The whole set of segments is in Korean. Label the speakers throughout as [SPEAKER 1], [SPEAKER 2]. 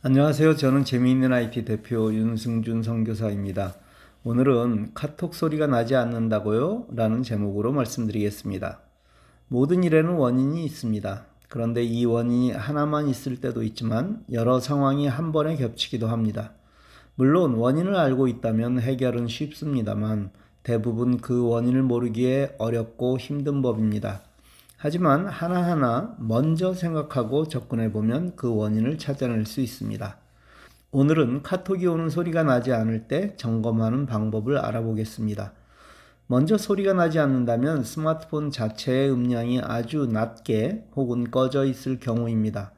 [SPEAKER 1] 안녕하세요. 저는 재미있는 IT 대표 윤승준 선교사입니다. 오늘은 카톡 소리가 나지 않는다고요? 라는 제목으로 말씀드리겠습니다. 모든 일에는 원인이 있습니다. 그런데 이 원인이 하나만 있을 때도 있지만 여러 상황이 한 번에 겹치기도 합니다. 물론 원인을 알고 있다면 해결은 쉽습니다만 대부분 그 원인을 모르기에 어렵고 힘든 법입니다. 하지만 하나하나 먼저 생각하고 접근해 보면 그 원인을 찾아낼 수 있습니다. 오늘은 카톡이 오는 소리가 나지 않을 때 점검하는 방법을 알아보겠습니다. 먼저 소리가 나지 않는다면 스마트폰 자체의 음량이 아주 낮게 혹은 꺼져 있을 경우입니다.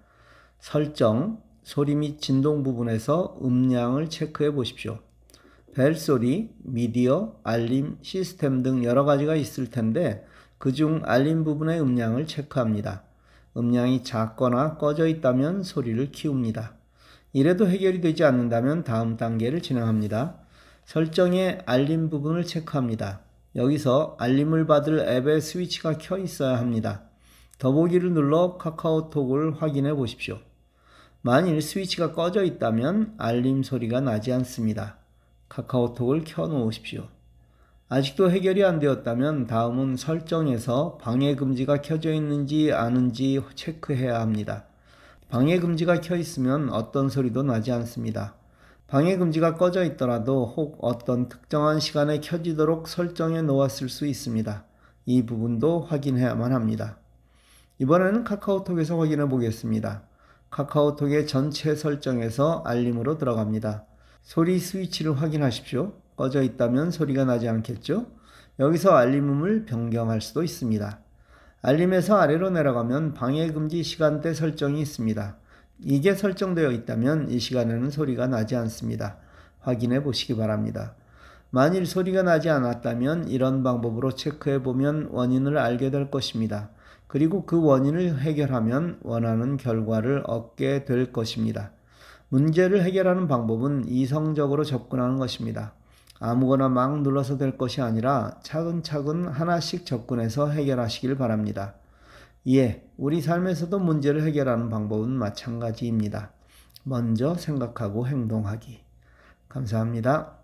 [SPEAKER 1] 설정, 소리 및 진동 부분에서 음량을 체크해 보십시오. 벨 소리, 미디어, 알림, 시스템 등 여러 가지가 있을 텐데 그중 알림 부분의 음량을 체크합니다. 음량이 작거나 꺼져 있다면 소리를 키웁니다. 이래도 해결이 되지 않는다면 다음 단계를 진행합니다. 설정의 알림 부분을 체크합니다. 여기서 알림을 받을 앱의 스위치가 켜 있어야 합니다. 더보기를 눌러 카카오톡을 확인해 보십시오. 만일 스위치가 꺼져 있다면 알림 소리가 나지 않습니다. 카카오톡을 켜 놓으십시오. 아직도 해결이 안 되었다면 다음은 설정에서 방해 금지가 켜져 있는지 아는지 체크해야 합니다. 방해 금지가 켜 있으면 어떤 소리도 나지 않습니다. 방해 금지가 꺼져 있더라도 혹 어떤 특정한 시간에 켜지도록 설정해 놓았을 수 있습니다. 이 부분도 확인해야만 합니다. 이번에는 카카오톡에서 확인해 보겠습니다. 카카오톡의 전체 설정에서 알림으로 들어갑니다. 소리 스위치를 확인하십시오. 꺼져 있다면 소리가 나지 않겠죠? 여기서 알림음을 변경할 수도 있습니다. 알림에서 아래로 내려가면 방해금지 시간대 설정이 있습니다. 이게 설정되어 있다면 이 시간에는 소리가 나지 않습니다. 확인해 보시기 바랍니다. 만일 소리가 나지 않았다면 이런 방법으로 체크해 보면 원인을 알게 될 것입니다. 그리고 그 원인을 해결하면 원하는 결과를 얻게 될 것입니다. 문제를 해결하는 방법은 이성적으로 접근하는 것입니다. 아무거나 막 눌러서 될 것이 아니라 차근차근 하나씩 접근해서 해결하시길 바랍니다. 예, 우리 삶에서도 문제를 해결하는 방법은 마찬가지입니다. 먼저 생각하고 행동하기. 감사합니다.